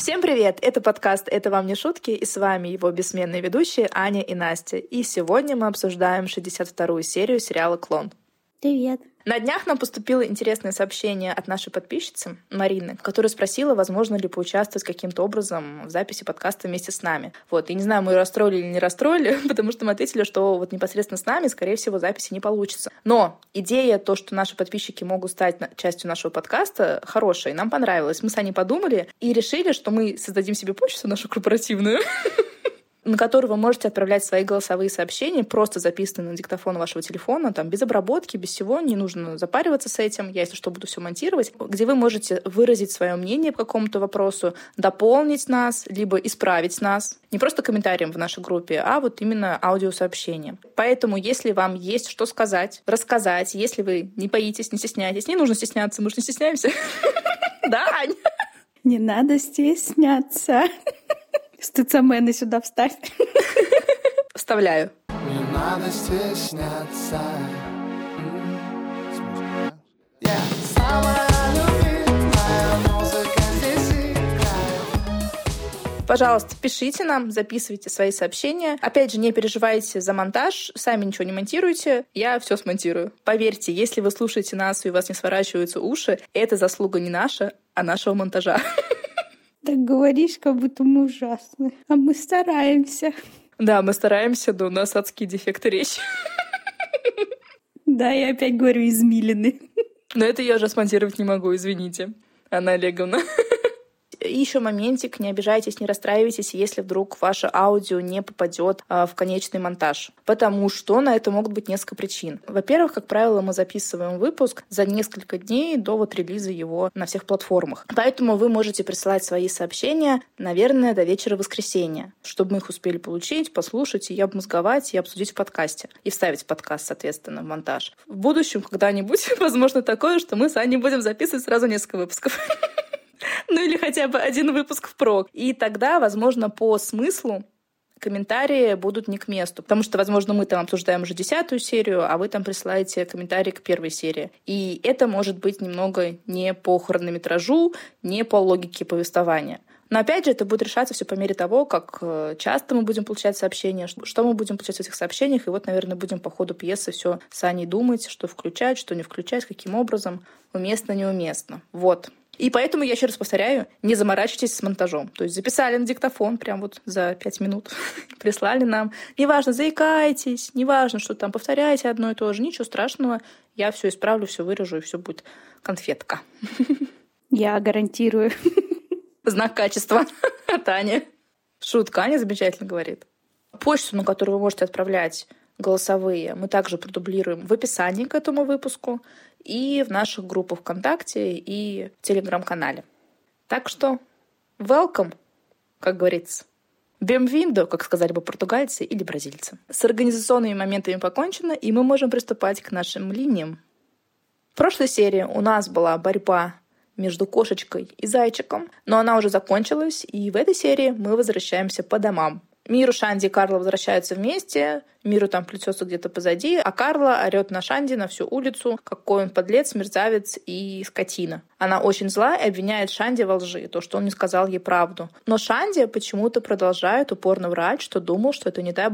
Всем привет! Это подкаст «Это вам не шутки» и с вами его бессменные ведущие Аня и Настя. И сегодня мы обсуждаем 62-ю серию сериала «Клон». Привет. На днях нам поступило интересное сообщение от нашей подписчицы Марины, которая спросила, возможно ли поучаствовать каким-то образом в записи подкаста вместе с нами. Вот, и не знаю, мы ее расстроили или не расстроили, потому что мы ответили, что вот непосредственно с нами, скорее всего, записи не получится. Но идея, то, что наши подписчики могут стать частью нашего подкаста, хорошая, и нам понравилась. Мы с Аней подумали и решили, что мы создадим себе почту нашу корпоративную, на который вы можете отправлять свои голосовые сообщения, просто записанные на диктофон вашего телефона, там, без обработки, без всего, не нужно запариваться с этим, я, если что, буду все монтировать, где вы можете выразить свое мнение по какому-то вопросу, дополнить нас, либо исправить нас, не просто комментарием в нашей группе, а вот именно аудиосообщением. Поэтому, если вам есть что сказать, рассказать, если вы не боитесь, не стесняетесь, не нужно стесняться, мы же не стесняемся. Да, Ань? Не надо стесняться. Стыцамены сюда вставь. Вставляю. Не надо стесняться. Пожалуйста, пишите нам, записывайте свои сообщения. Опять же, не переживайте за монтаж, сами ничего не монтируйте, я все смонтирую. Поверьте, если вы слушаете нас и у вас не сворачиваются уши, это заслуга не наша, а нашего монтажа. Так говоришь, как будто мы ужасны. А мы стараемся. Да, мы стараемся, но у нас адские дефекты речи. Да, я опять говорю измилены. Но это я уже смонтировать не могу, извините, Анна Олеговна. Еще моментик, не обижайтесь, не расстраивайтесь, если вдруг ваше аудио не попадет а, в конечный монтаж. Потому что на это могут быть несколько причин. Во-первых, как правило, мы записываем выпуск за несколько дней до вот релиза его на всех платформах. Поэтому вы можете присылать свои сообщения, наверное, до вечера воскресенья, чтобы мы их успели получить, послушать и обмозговать, и обсудить в подкасте. И вставить в подкаст, соответственно, в монтаж. В будущем когда-нибудь возможно такое, что мы с Аней будем записывать сразу несколько выпусков. Ну или хотя бы один выпуск впрок. И тогда, возможно, по смыслу комментарии будут не к месту. Потому что, возможно, мы там обсуждаем уже десятую серию, а вы там присылаете комментарий к первой серии. И это может быть немного не по хронометражу, не по логике повествования. Но опять же, это будет решаться все по мере того, как э, часто мы будем получать сообщения, что мы будем получать в этих сообщениях. И вот, наверное, будем по ходу пьесы все с Аней думать, что включать, что не включать, каким образом, уместно, неуместно. Вот. И поэтому я еще раз повторяю, не заморачивайтесь с монтажом. То есть записали на диктофон прям вот за пять минут, прислали нам. Неважно, заикайтесь, неважно, что там повторяете одно и то же, ничего страшного. Я все исправлю, все вырежу, и все будет конфетка. Я гарантирую. Знак качества от Ани. Шутка, Аня замечательно говорит. Почту, на которую вы можете отправлять голосовые, мы также продублируем в описании к этому выпуску и в наших группах ВКонтакте и в Телеграм-канале. Так что welcome, как говорится. Бемвиндо, как сказали бы португальцы или бразильцы. С организационными моментами покончено, и мы можем приступать к нашим линиям. В прошлой серии у нас была борьба между кошечкой и зайчиком, но она уже закончилась, и в этой серии мы возвращаемся по домам. Миру, Шанди и Карла возвращаются вместе, Миру там плетется где-то позади, а Карла орет на Шанди на всю улицу, какой он подлец, мерзавец и скотина. Она очень зла и обвиняет Шанди во лжи, то, что он не сказал ей правду. Но Шанди почему-то продолжает упорно врать, что думал, что это не та.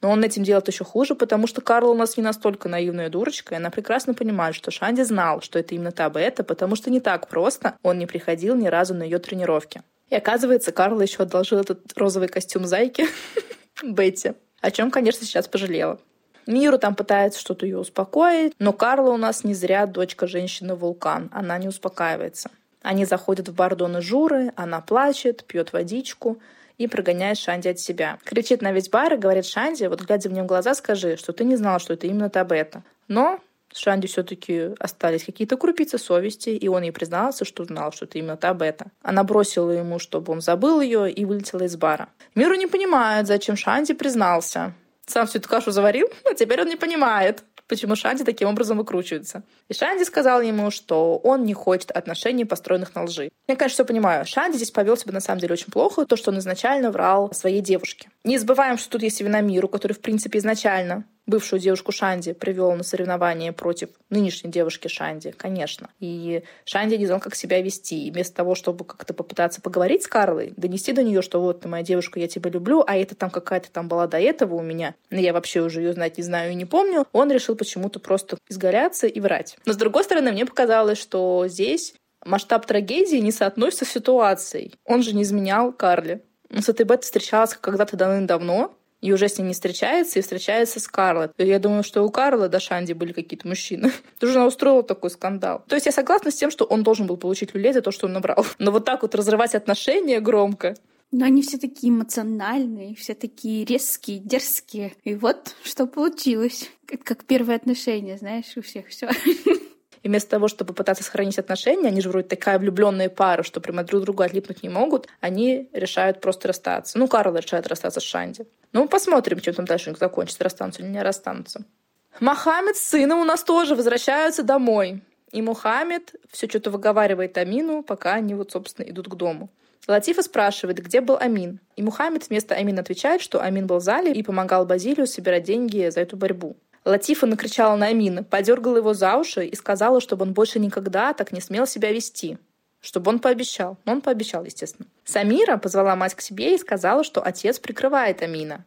Но он этим делает еще хуже, потому что Карла у нас не настолько наивная дурочка, и она прекрасно понимает, что Шанди знал, что это именно та бета, потому что не так просто он не приходил ни разу на ее тренировки. И оказывается, Карла еще одолжил этот розовый костюм зайки Бетти, о чем, конечно, сейчас пожалела. Миру там пытается что-то ее успокоить, но Карла у нас не зря дочка женщины-вулкан, она не успокаивается. Они заходят в бар Доны Журы, она плачет, пьет водичку и прогоняет Шанди от себя. Кричит на весь бар и говорит Шанди, вот глядя в нее глаза, скажи, что ты не знал, что это именно Табета. Но Шанди все-таки остались какие-то крупицы совести, и он ей признался, что знал, что это именно та бета. Она бросила ему, чтобы он забыл ее, и вылетела из бара. Миру не понимает, зачем Шанди признался. Сам всю эту кашу заварил, а теперь он не понимает, почему Шанди таким образом выкручивается. И Шанди сказал ему, что он не хочет отношений, построенных на лжи. Я, конечно, все понимаю. Шанди здесь повел себя на самом деле очень плохо, то, что он изначально врал своей девушке. Не забываем, что тут есть вина миру, который, в принципе, изначально бывшую девушку Шанди привел на соревнование против нынешней девушки Шанди, конечно. И Шанди не знал, как себя вести. И вместо того, чтобы как-то попытаться поговорить с Карлой, донести до нее, что вот ты моя девушка, я тебя люблю, а это там какая-то там была до этого у меня, но я вообще уже ее знать не знаю и не помню, он решил почему-то просто изгаляться и врать. Но с другой стороны, мне показалось, что здесь масштаб трагедии не соотносится с ситуацией. Он же не изменял Карле. Он с этой Беттой встречался когда-то давным-давно, и уже с ней не встречается, и встречается с Карлой. Я думаю, что у Карла до Шанди были какие-то мужчины. Тоже она устроила такой скандал. То есть я согласна с тем, что он должен был получить люлей за то, что он набрал. Но вот так вот разрывать отношения громко, но они все такие эмоциональные, все такие резкие, дерзкие. И вот что получилось. Как, первые отношения, знаешь, у всех все. И вместо того, чтобы пытаться сохранить отношения, они же вроде такая влюбленная пара, что прямо друг другу отлипнуть не могут, они решают просто расстаться. Ну, Карл решает расстаться с Шанди. Ну, посмотрим, чем там дальше закончится, расстанутся или не расстанутся. Мохаммед с сыном у нас тоже возвращаются домой. И Мухаммед все что-то выговаривает Амину, пока они вот, собственно, идут к дому. Латифа спрашивает, где был Амин. И Мухаммед вместо Амина отвечает, что Амин был в зале и помогал Базилию собирать деньги за эту борьбу. Латифа накричала на Амина, подергала его за уши и сказала, чтобы он больше никогда так не смел себя вести. Чтобы он пообещал. Но он пообещал, естественно. Самира позвала мать к себе и сказала, что отец прикрывает Амина.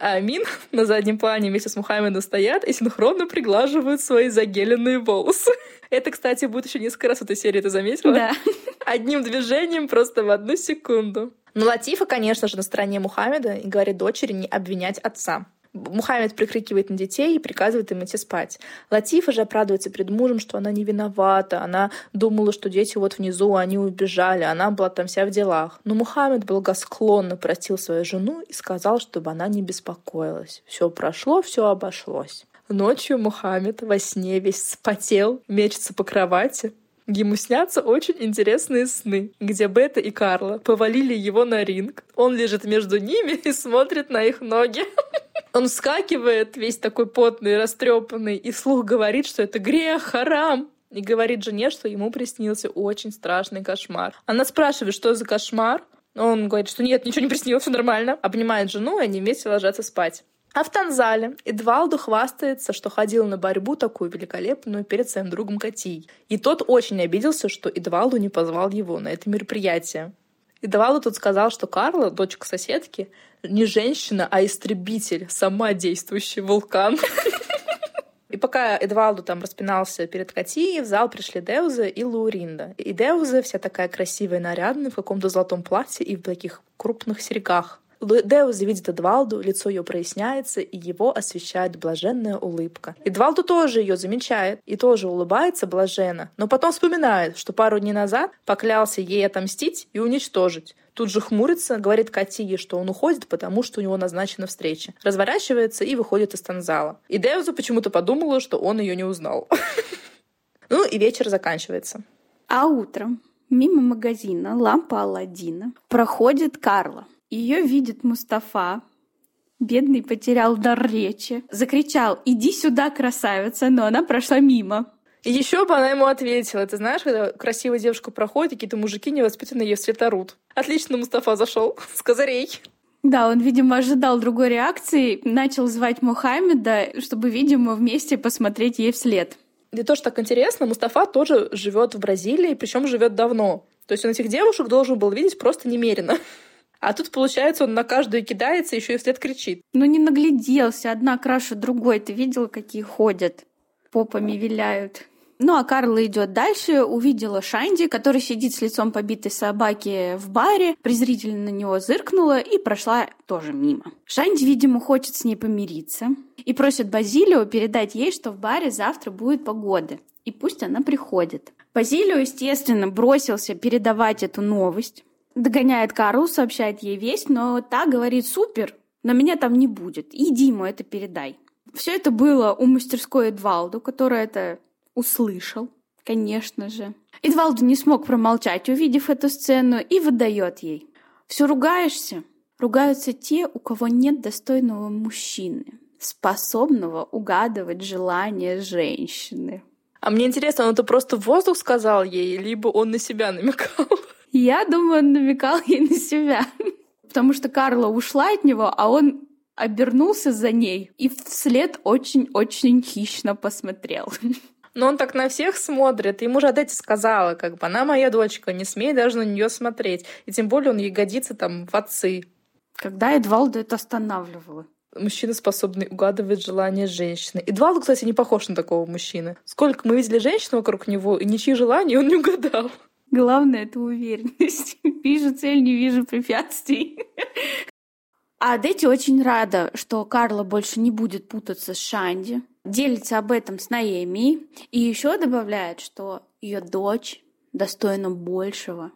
А Амин на заднем плане вместе с Мухаммедом стоят и синхронно приглаживают свои загеленные волосы. Это, кстати, будет еще несколько раз в этой серии, ты заметила? Да. Одним движением просто в одну секунду. Но Латифа, конечно же, на стороне Мухаммеда и говорит дочери не обвинять отца. Мухаммед прикрикивает на детей и приказывает им идти спать. Латифа же оправдывается перед мужем, что она не виновата. Она думала, что дети вот внизу, они убежали. Она была там вся в делах. Но Мухаммед благосклонно простил свою жену и сказал, чтобы она не беспокоилась. Все прошло, все обошлось. Ночью Мухаммед во сне весь спотел, мечется по кровати, Ему снятся очень интересные сны, где Бета и Карла повалили его на ринг. Он лежит между ними и смотрит на их ноги. Он вскакивает, весь такой потный, растрепанный, и слух говорит, что это грех, харам. И говорит жене, что ему приснился очень страшный кошмар. Она спрашивает, что за кошмар. Он говорит, что нет, ничего не приснилось, все нормально. Обнимает жену, и они вместе ложатся спать. А в Танзале Эдвалду хвастается, что ходил на борьбу такую великолепную перед своим другом Катей. И тот очень обиделся, что Эдвалду не позвал его на это мероприятие. Эдвалду тут сказал, что Карла, дочка соседки, не женщина, а истребитель, сама действующий вулкан. И пока Эдвалду там распинался перед Кати, в зал пришли Деуза и Лауринда. И Деуза вся такая красивая, нарядная, в каком-то золотом платье и в таких крупных серьгах. Деус видит Эдвалду, лицо ее проясняется, и его освещает блаженная улыбка. Эдвалду тоже ее замечает и тоже улыбается блаженно, но потом вспоминает, что пару дней назад поклялся ей отомстить и уничтожить. Тут же хмурится, говорит Катие, что он уходит, потому что у него назначена встреча. Разворачивается и выходит из танзала. И Деуза почему-то подумала, что он ее не узнал. Ну и вечер заканчивается. А утром мимо магазина «Лампа Алладина» проходит Карла. Ее видит Мустафа, Бедный потерял дар речи. Закричал «Иди сюда, красавица!» Но она прошла мимо. И еще бы она ему ответила. Ты знаешь, когда красивая девушка проходит, какие-то мужики невоспитанные ее вслед орут. Отлично Мустафа зашел с козырей. Да, он, видимо, ожидал другой реакции, начал звать Мухаммеда, чтобы, видимо, вместе посмотреть ей вслед. И тоже так интересно, Мустафа тоже живет в Бразилии, причем живет давно. То есть он этих девушек должен был видеть просто немерено. А тут, получается, он на каждую кидается, еще и вслед кричит. Ну не нагляделся, одна краше другой. Ты видела, какие ходят? Попами виляют. Ну а Карла идет дальше, увидела Шанди, который сидит с лицом побитой собаки в баре, презрительно на него зыркнула и прошла тоже мимо. Шанди, видимо, хочет с ней помириться и просит Базилио передать ей, что в баре завтра будет погода, и пусть она приходит. Базилио, естественно, бросился передавать эту новость, Догоняет Карл, сообщает ей весть, но та говорит «Супер, но меня там не будет, иди ему это передай». Все это было у мастерской Эдвалду, который это услышал, конечно же. Эдвалду не смог промолчать, увидев эту сцену, и выдает ей. «Все ругаешься?» Ругаются те, у кого нет достойного мужчины, способного угадывать желания женщины. А мне интересно, он это просто в воздух сказал ей, либо он на себя намекал? Я думаю, он намекал ей на себя. Потому что Карла ушла от него, а он обернулся за ней и вслед очень-очень хищно посмотрел. Но он так на всех смотрит. Ему же Адетти сказала, как бы, она моя дочка, не смей даже на нее смотреть. И тем более он ей годится там в отцы. Когда Эдвалду это останавливало? Мужчина, способный угадывать желания женщины. Эдвалду, кстати, не похож на такого мужчины. Сколько мы видели женщин вокруг него, и ничьи желания он не угадал. Главное — это уверенность. Вижу цель, не вижу препятствий. А Дети очень рада, что Карла больше не будет путаться с Шанди. Делится об этом с Наэми. И еще добавляет, что ее дочь достойна большего.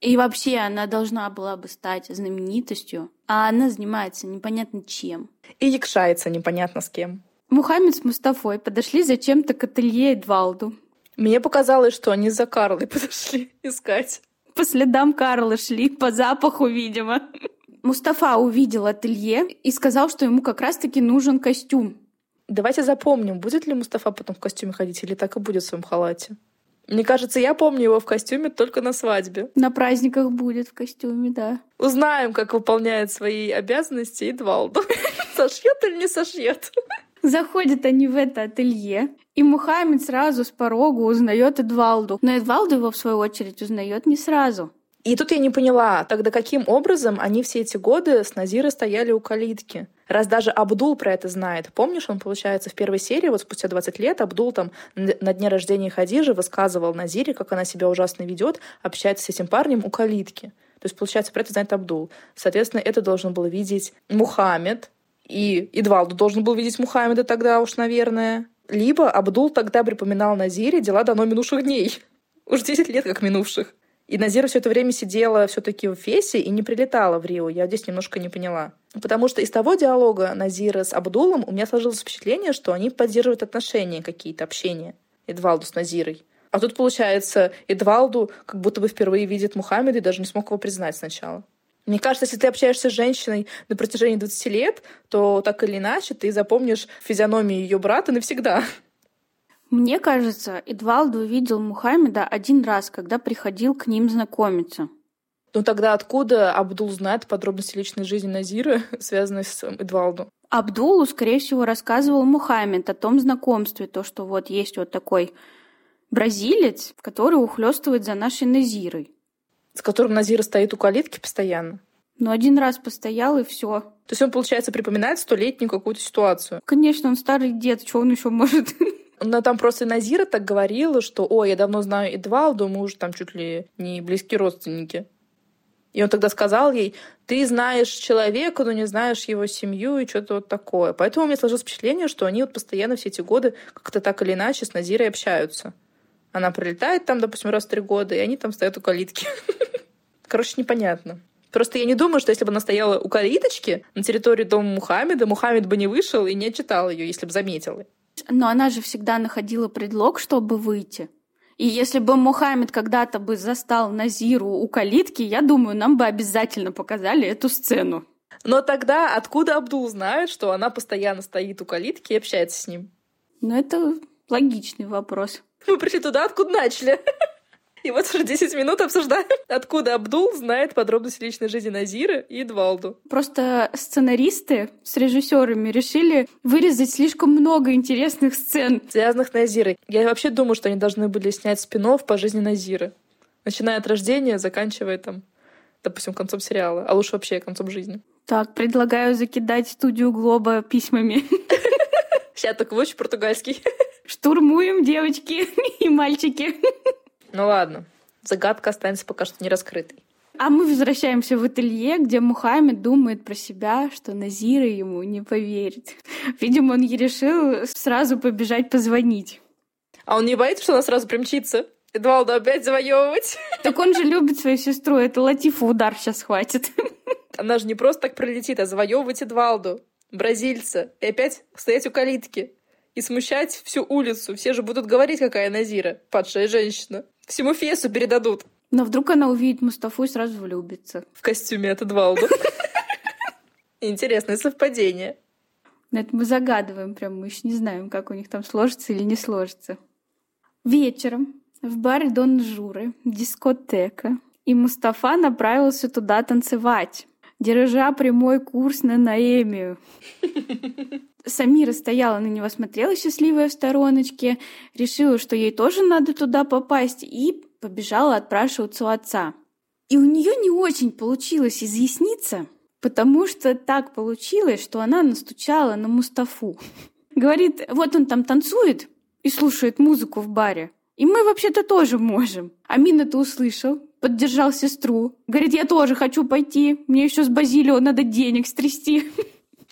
И вообще она должна была бы стать знаменитостью, а она занимается непонятно чем. И якшается непонятно с кем. Мухаммед с Мустафой подошли зачем-то к ателье Эдвалду. Мне показалось, что они за Карлой подошли искать. По следам Карла шли, по запаху, видимо. Мустафа увидел ателье и сказал, что ему как раз-таки нужен костюм. Давайте запомним, будет ли Мустафа потом в костюме ходить или так и будет в своем халате. Мне кажется, я помню его в костюме только на свадьбе. На праздниках будет в костюме, да. Узнаем, как выполняет свои обязанности Эдвалду. Сошьет или не сошьет? Заходят они в это ателье, и Мухаммед сразу с порога узнает Эдвалду. Но Эдвалду его, в свою очередь, узнает не сразу. И тут я не поняла, тогда каким образом они все эти годы с Назирой стояли у калитки? Раз даже Абдул про это знает. Помнишь, он, получается, в первой серии, вот спустя 20 лет, Абдул там на дне рождения Хадижи высказывал Назире, как она себя ужасно ведет, общается с этим парнем у калитки. То есть, получается, про это знает Абдул. Соответственно, это должен был видеть Мухаммед, и Идвалду должен был видеть Мухаммеда тогда уж, наверное. Либо Абдул тогда припоминал Назире дела давно минувших дней. Уж 10 лет как минувших. И Назира все это время сидела все-таки в Фесе и не прилетала в Рио. Я здесь немножко не поняла. Потому что из того диалога Назира с Абдулом у меня сложилось впечатление, что они поддерживают отношения какие-то, общения. Эдвалду с Назирой. А тут, получается, Эдвалду как будто бы впервые видит Мухаммеда и даже не смог его признать сначала. Мне кажется, если ты общаешься с женщиной на протяжении 20 лет, то так или иначе ты запомнишь физиономию ее брата навсегда. Мне кажется, Эдвалду увидел Мухаммеда один раз, когда приходил к ним знакомиться. Ну тогда откуда Абдул знает подробности личной жизни Назира, связанные с Эдвалду? Абдулу, скорее всего, рассказывал Мухаммед о том знакомстве, то, что вот есть вот такой бразилец, который ухлёстывает за нашей Назирой. С которым Назира стоит у калитки постоянно? Ну, один раз постоял, и все. То есть он, получается, припоминает столетнюю какую-то ситуацию? Конечно, он старый дед, что он еще может? Но там просто Назира так говорила, что «Ой, я давно знаю Эдвалду, мы уже там чуть ли не близкие родственники». И он тогда сказал ей, ты знаешь человека, но не знаешь его семью и что-то вот такое. Поэтому у меня сложилось впечатление, что они вот постоянно все эти годы как-то так или иначе с Назирой общаются. Она прилетает там, допустим, раз в три года, и они там стоят у калитки. Короче, непонятно. Просто я не думаю, что если бы она стояла у калиточки на территории дома Мухаммеда, Мухаммед бы не вышел и не читал ее, если бы заметил. Но она же всегда находила предлог, чтобы выйти. И если бы Мухаммед когда-то бы застал Назиру у калитки, я думаю, нам бы обязательно показали эту сцену. Но тогда откуда Абдул знает, что она постоянно стоит у калитки и общается с ним? Ну, это логичный вопрос. Мы пришли туда, откуда начали. И вот уже 10 минут обсуждаем, откуда Абдул знает подробности личной жизни Назиры и Эдвалду. Просто сценаристы с режиссерами решили вырезать слишком много интересных сцен. Связанных с Назирой. Я вообще думаю, что они должны были снять спин по жизни Назиры. Начиная от рождения, заканчивая там, допустим, концом сериала, а лучше вообще концом жизни. Так, предлагаю закидать студию Глоба письмами. Сейчас так выучу португальский. Штурмуем, девочки и мальчики. Ну ладно, загадка останется пока что не раскрытой. А мы возвращаемся в ателье, где Мухаммед думает про себя, что Назира ему не поверит. Видимо, он и решил сразу побежать позвонить. А он не боится, что она сразу примчится? Эдвалду опять завоевывать? Так он же любит свою сестру, это Латифа удар сейчас хватит. Она же не просто так пролетит, а завоевывать Эдвалду, бразильца, и опять стоять у калитки и смущать всю улицу. Все же будут говорить, какая Назира, падшая женщина. Всему Фесу передадут. Но вдруг она увидит Мустафу и сразу влюбится. В костюме от Эдвалду. Интересное совпадение. Это мы загадываем прям, мы еще не знаем, как у них там сложится или не сложится. Вечером в баре Дон Журы дискотека, и Мустафа направился туда танцевать. Держа прямой курс на Наэмию. Самира стояла на него, смотрела счастливая в стороночке, решила, что ей тоже надо туда попасть, и побежала отпрашиваться у отца. И у нее не очень получилось изъясниться, потому что так получилось, что она настучала на Мустафу. Говорит, вот он там танцует и слушает музыку в баре. И мы вообще-то тоже можем. Амин это услышал, поддержал сестру. Говорит, я тоже хочу пойти. Мне еще с Базилио надо денег стрясти.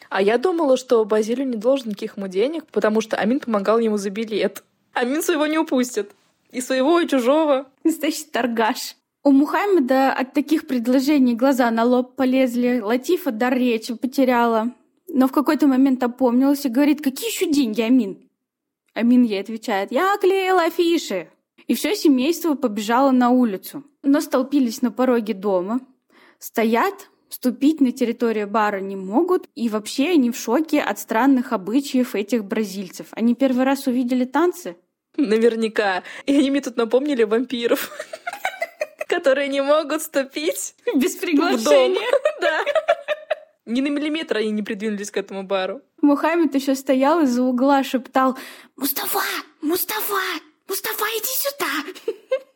А я думала, что Базилио не должен никаких ему денег, потому что Амин помогал ему за билет. Амин своего не упустит. И своего, и чужого. Настоящий торгаш. У Мухаммеда от таких предложений глаза на лоб полезли. Латифа дар речи потеряла. Но в какой-то момент опомнилась и говорит, какие еще деньги, Амин? Амин ей отвечает, я клеила афиши. И все семейство побежало на улицу. Но столпились на пороге дома. Стоят, Вступить на территорию бара не могут, и вообще они в шоке от странных обычаев этих бразильцев. Они первый раз увидели танцы. Наверняка. И они мне тут напомнили вампиров, которые не могут вступить без приглашения. Да. Ни на миллиметр они не придвинулись к этому бару. Мухаммед еще стоял из-за угла, шептал «Мустафа! Мустафа! Мустафа, иди сюда!»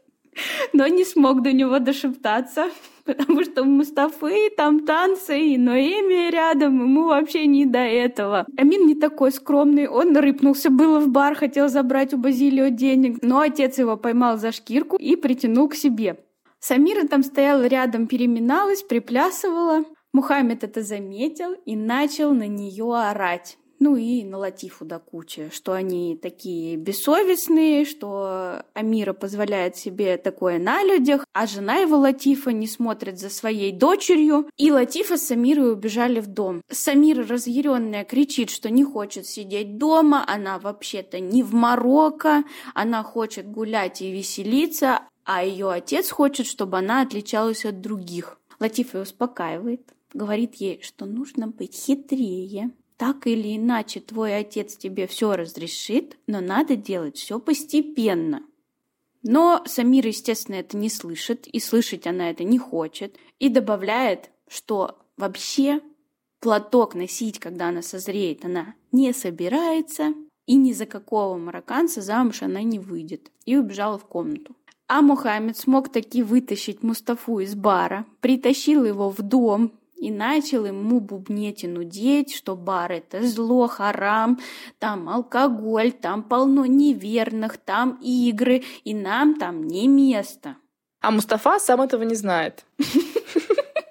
Но не смог до него дошептаться потому что в Мустафы там танцы и Ноэми рядом, ему вообще не до этого. Амин не такой скромный, он рыпнулся было в бар, хотел забрать у Базилио денег, но отец его поймал за шкирку и притянул к себе. Самира там стояла рядом, переминалась, приплясывала. Мухаммед это заметил и начал на нее орать. Ну и на Латифу до кучи, что они такие бессовестные, что Амира позволяет себе такое на людях, а жена его Латифа не смотрит за своей дочерью. И Латифа с Амирой убежали в дом. Самира разъяренная кричит, что не хочет сидеть дома, она вообще-то не в Марокко, она хочет гулять и веселиться, а ее отец хочет, чтобы она отличалась от других. Латифа успокаивает, говорит ей, что нужно быть хитрее, так или иначе твой отец тебе все разрешит, но надо делать все постепенно. Но Самира, естественно, это не слышит, и слышать она это не хочет, и добавляет, что вообще платок носить, когда она созреет, она не собирается, и ни за какого марокканца замуж она не выйдет, и убежала в комнату. А Мухаммед смог таки вытащить Мустафу из бара, притащил его в дом, и начал ему бубнеть и нудеть, что бар — это зло, харам, там алкоголь, там полно неверных, там игры, и нам там не место. А Мустафа сам этого не знает.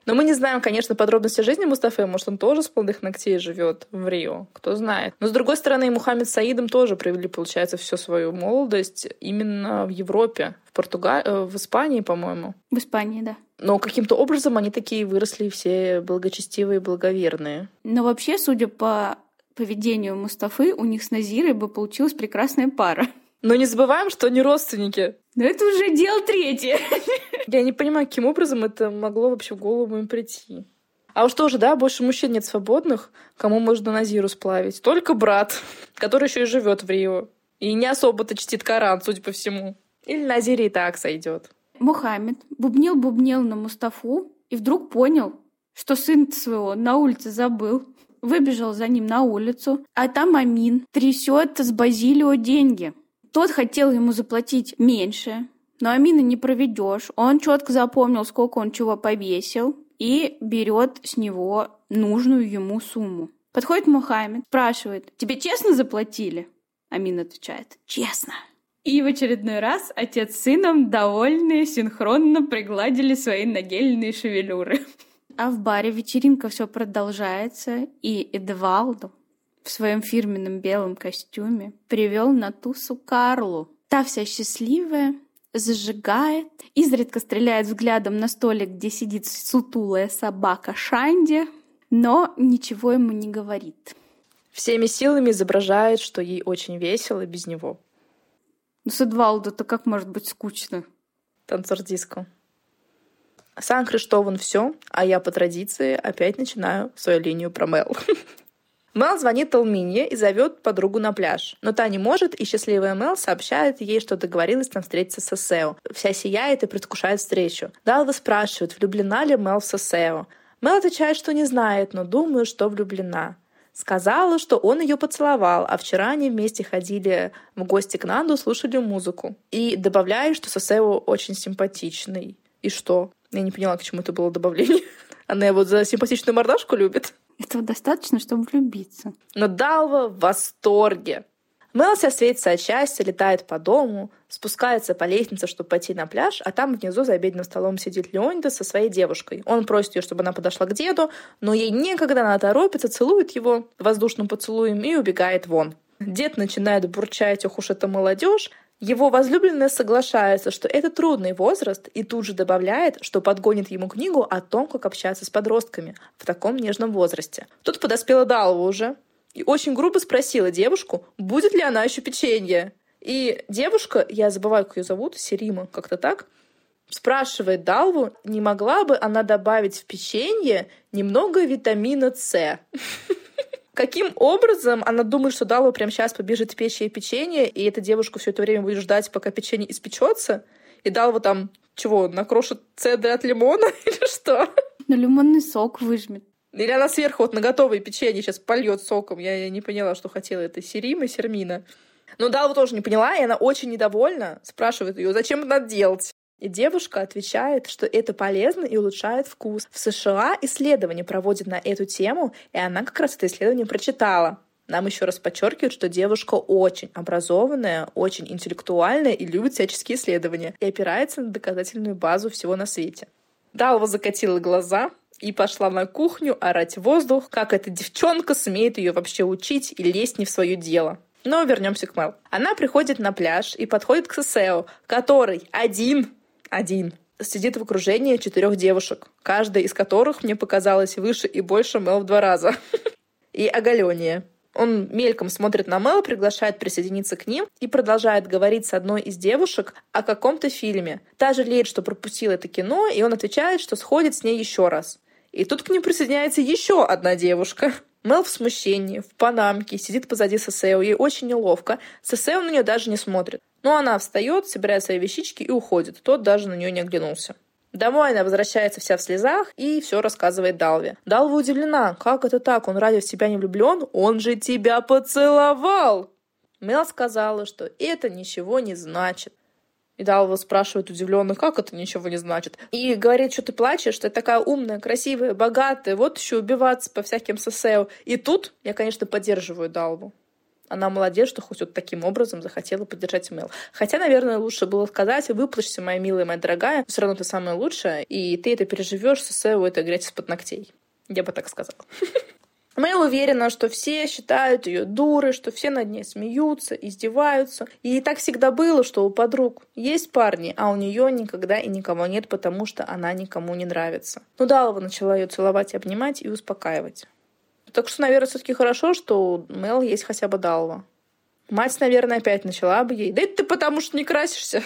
Но мы не знаем, конечно, подробности жизни Мустафы. Может, он тоже с плодных ногтей живет в Рио. Кто знает. Но, с другой стороны, Мухаммед Саидом тоже провели, получается, всю свою молодость именно в Европе. В Португалии, э, в Испании, по-моему. В Испании, да. Но каким-то образом они такие выросли все благочестивые, благоверные. Но вообще, судя по поведению Мустафы, у них с Назирой бы получилась прекрасная пара. Но не забываем, что они родственники. Но это уже дело третье. Я не понимаю, каким образом это могло вообще в голову им прийти. А уж тоже, да, больше мужчин нет свободных, кому можно Назиру сплавить. Только брат, который еще и живет в Рио. И не особо-то чтит Коран, судя по всему. Или Назире и так сойдет. Мухаммед бубнил-бубнил на Мустафу и вдруг понял, что сын своего на улице забыл. Выбежал за ним на улицу, а там Амин трясет с Базилио деньги. Тот хотел ему заплатить меньше, но Амина не проведешь. Он четко запомнил, сколько он чего повесил, и берет с него нужную ему сумму. Подходит Мухаммед, спрашивает, тебе честно заплатили? Амин отвечает, честно. И в очередной раз отец с сыном, довольные, синхронно пригладили свои нагельные шевелюры. А в баре вечеринка все продолжается, и Эдвалду в своем фирменном белом костюме привел на тусу Карлу. Та вся счастливая, зажигает, изредка стреляет взглядом на столик, где сидит сутулая собака Шанди, но ничего ему не говорит. Всеми силами изображает, что ей очень весело без него. Ну, с Эдвалду-то как может быть скучно? Танцор диско. Сан Хриштован все, а я по традиции опять начинаю свою линию про Мел. Мел звонит Талмине и зовет подругу на пляж. Но та не может, и счастливая Мел сообщает ей, что договорилась там встретиться с Сесео. Вся сияет и предвкушает встречу. Далва спрашивает, влюблена ли Мел в Сесео. Мел отвечает, что не знает, но думаю, что влюблена. Сказала, что он ее поцеловал, а вчера они вместе ходили в гости к Нанду, слушали музыку. И добавляет, что Сосео очень симпатичный. И что? Я не поняла, к чему это было добавление. Она его за симпатичную мордашку любит. Этого достаточно, чтобы влюбиться. Но Далва в восторге. Мелси светится от счастья, летает по дому, спускается по лестнице, чтобы пойти на пляж, а там внизу за обеденным столом сидит Леонида со своей девушкой. Он просит ее, чтобы она подошла к деду, но ей некогда, она торопится, целует его воздушным поцелуем и убегает вон. Дед начинает бурчать, ох уж эта молодежь, его возлюбленная соглашается, что это трудный возраст, и тут же добавляет, что подгонит ему книгу о том, как общаться с подростками в таком нежном возрасте. Тут подоспела Далва уже, и очень грубо спросила девушку, будет ли она еще печенье. И девушка, я забываю, как ее зовут, Серима, как-то так, спрашивает Далву, не могла бы она добавить в печенье немного витамина С. Каким образом она думает, что Далва прямо сейчас побежит печь ей печенье, и эта девушка все это время будет ждать, пока печенье испечется, и Далва там чего, накрошит цедры от лимона или что? На лимонный сок выжмет. Или она сверху вот на готовое печенье сейчас польет соком. Я, я не поняла, что хотела это Серима, Сермина. Но Далва тоже не поняла, и она очень недовольна. Спрашивает ее, зачем это надо делать? Девушка отвечает, что это полезно и улучшает вкус. В США исследования проводят на эту тему, и она как раз это исследование прочитала. Нам еще раз подчеркивают, что девушка очень образованная, очень интеллектуальная и любит всяческие исследования и опирается на доказательную базу всего на свете. Далва закатила глаза, и пошла на кухню орать воздух, как эта девчонка смеет ее вообще учить и лезть не в свое дело. Но вернемся к Мел. Она приходит на пляж и подходит к Сесео, который один, один, сидит в окружении четырех девушек, каждая из которых мне показалась выше и больше Мел в два раза. И оголеннее. Он мельком смотрит на Мел, приглашает присоединиться к ним и продолжает говорить с одной из девушек о каком-то фильме. Та жалеет, что пропустила это кино, и он отвечает, что сходит с ней еще раз. И тут к ним присоединяется еще одна девушка. Мел в смущении, в панамке, сидит позади Сесео. Ей очень неловко. Сесео на нее даже не смотрит. Но она встает, собирает свои вещички и уходит. Тот даже на нее не оглянулся. Домой она возвращается вся в слезах и все рассказывает Далве. Далва удивлена. Как это так? Он ради в тебя не влюблен? Он же тебя поцеловал! Мел сказала, что это ничего не значит. И Далва спрашивает удивленно, как это ничего не значит. И говорит, что ты плачешь, что ты такая умная, красивая, богатая, вот еще убиваться по всяким сосео. И тут я, конечно, поддерживаю Далву. Она молодец, что хоть вот таким образом захотела поддержать Мэл. Хотя, наверное, лучше было сказать, выплачься, моя милая, моя дорогая, все равно ты самая лучшая, и ты это переживешь, Сосео это греть из-под ногтей. Я бы так сказала. Мэл уверена, что все считают ее дурой, что все над ней смеются, издеваются. И так всегда было, что у подруг есть парни, а у нее никогда и никого нет, потому что она никому не нравится. Ну, Далова начала ее целовать обнимать и успокаивать. Так что, наверное, все-таки хорошо, что у Мел есть хотя бы Далва. Мать, наверное, опять начала бы ей. Да это ты потому что не красишься.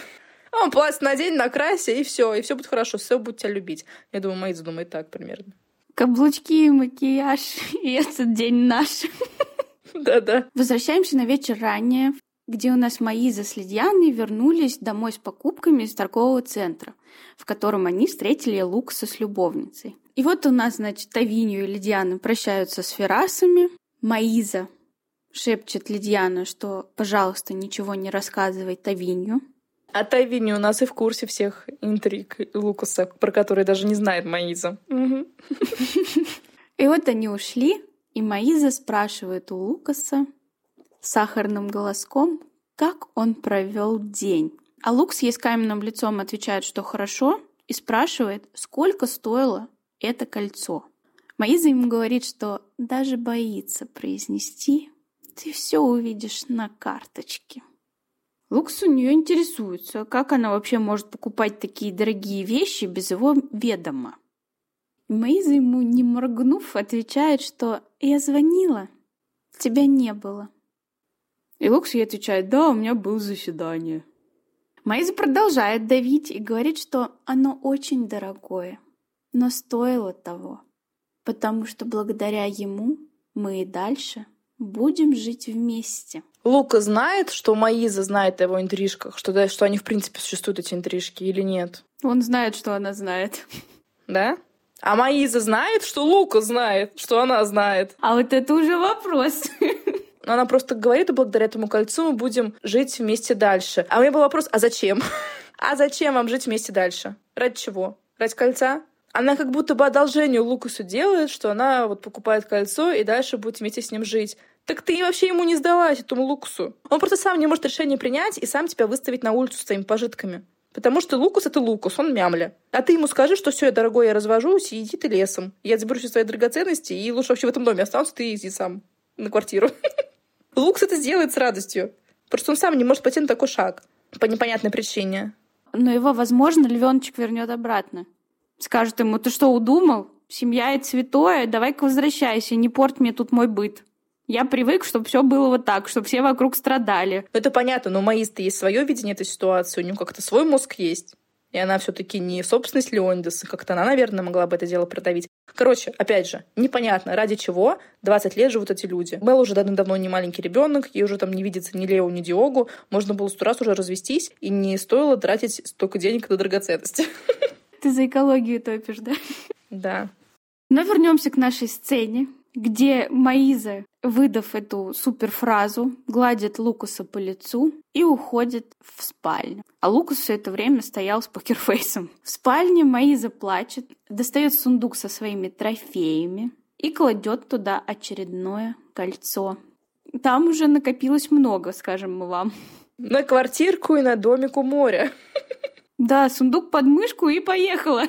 А он платье надень, накрасься, и все, и все будет хорошо, все будет тебя любить. Я думаю, Майдз думает так примерно. Каблучки, макияж, и этот день наш. Да-да. Возвращаемся на вечер ранее, где у нас Маиза с Лидьяной вернулись домой с покупками из торгового центра, в котором они встретили Лукаса с любовницей. И вот у нас, значит, Тавинью и Лидьяна прощаются с Ферасами. Маиза шепчет Лидьяна, что, пожалуйста, ничего не рассказывай Тавинью. А Тавини у нас и в курсе всех интриг Лукаса, про которые даже не знает Маиза. И вот они ушли, и Маиза спрашивает у Лукаса сахарным голоском, как он провел день. А Лукс ей с каменным лицом отвечает, что хорошо, и спрашивает, сколько стоило это кольцо. Маиза ему говорит, что даже боится произнести, ты все увидишь на карточке. Лукс у нее интересуется, как она вообще может покупать такие дорогие вещи без его ведома. Мейза ему, не моргнув, отвечает, что «я звонила, тебя не было». И Лукс ей отвечает «да, у меня было заседание». Мейза продолжает давить и говорит, что оно очень дорогое, но стоило того, потому что благодаря ему мы и дальше будем жить вместе. Лука знает, что Маиза знает о его интрижках, что, да, что они, в принципе, существуют, эти интрижки, или нет? Он знает, что она знает. Да? А Маиза знает, что Лука знает, что она знает. А вот это уже вопрос. Но она просто говорит, и благодаря этому кольцу мы будем жить вместе дальше. А у меня был вопрос, а зачем? А зачем вам жить вместе дальше? Ради чего? Ради кольца? Она как будто бы одолжение Лукасу делает, что она вот покупает кольцо и дальше будет вместе с ним жить. Так ты вообще ему не сдалась, этому Лукасу. Он просто сам не может решение принять и сам тебя выставить на улицу с твоими пожитками. Потому что Лукас — это Лукас, он мямля. А ты ему скажи, что все, дорогой, я развожусь, и иди ты лесом. Я заберу все свои драгоценности, и лучше вообще в этом доме останусь, ты иди сам на квартиру. Лукас это сделает с радостью. Просто он сам не может пойти на такой шаг. По непонятной причине. Но его, возможно, львеночек вернет обратно. Скажет ему, ты что, удумал? Семья и святое, давай-ка возвращайся, не порт мне тут мой быт. Я привык, чтобы все было вот так, чтобы все вокруг страдали. Это понятно, но у Маиста есть свое видение этой ситуации, у него как-то свой мозг есть. И она все-таки не собственность Леонидаса, как-то она, наверное, могла бы это дело продавить. Короче, опять же, непонятно, ради чего 20 лет живут эти люди. Мел уже давно не маленький ребенок, ей уже там не видится ни Лео, ни Диогу. Можно было сто раз уже развестись, и не стоило тратить столько денег на драгоценности. Ты за экологию топишь, да? Да. Но вернемся к нашей сцене, где Маиза, выдав эту суперфразу, гладит Лукаса по лицу и уходит в спальню. А Лукас все это время стоял с покерфейсом. В спальне Маиза плачет, достает сундук со своими трофеями и кладет туда очередное кольцо. Там уже накопилось много, скажем мы вам. На квартирку и на домик у моря. Да, сундук под мышку и поехала.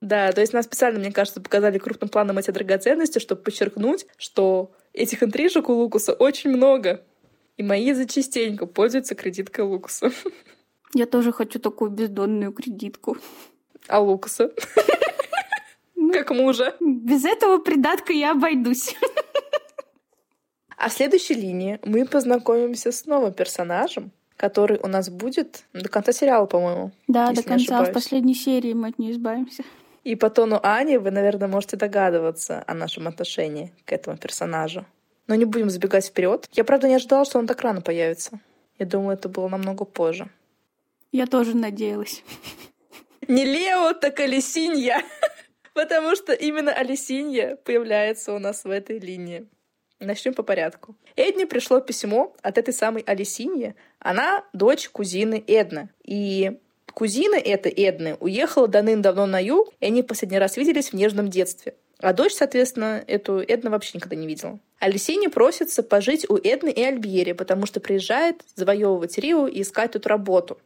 Да, то есть нас специально, мне кажется, показали крупным планом эти драгоценности, чтобы подчеркнуть, что этих интрижек у Лукуса очень много. И Маиза частенько пользуется кредиткой Лукуса. Я тоже хочу такую бездонную кредитку. А Лукаса? Как мужа. Без этого придатка я обойдусь. А в следующей линии мы познакомимся с новым персонажем, который у нас будет до конца сериала, по-моему. Да, до конца. В последней серии мы от нее избавимся. И по тону Ани вы, наверное, можете догадываться о нашем отношении к этому персонажу. Но не будем забегать вперед. Я, правда, не ожидала, что он так рано появится. Я думала, это было намного позже. Я тоже надеялась. Не Лео, так Алисинья. Потому что именно Алисинья появляется у нас в этой линии. Начнем по порядку. Эдне пришло письмо от этой самой Алисиньи. Она дочь кузины Эдны. И кузина эта, Эдны, уехала давным-давно на юг, и они последний раз виделись в нежном детстве. А дочь, соответственно, эту Эдна вообще никогда не видела. Алисине просится пожить у Эдны и Альбьери, потому что приезжает завоевывать Рио и искать тут работу.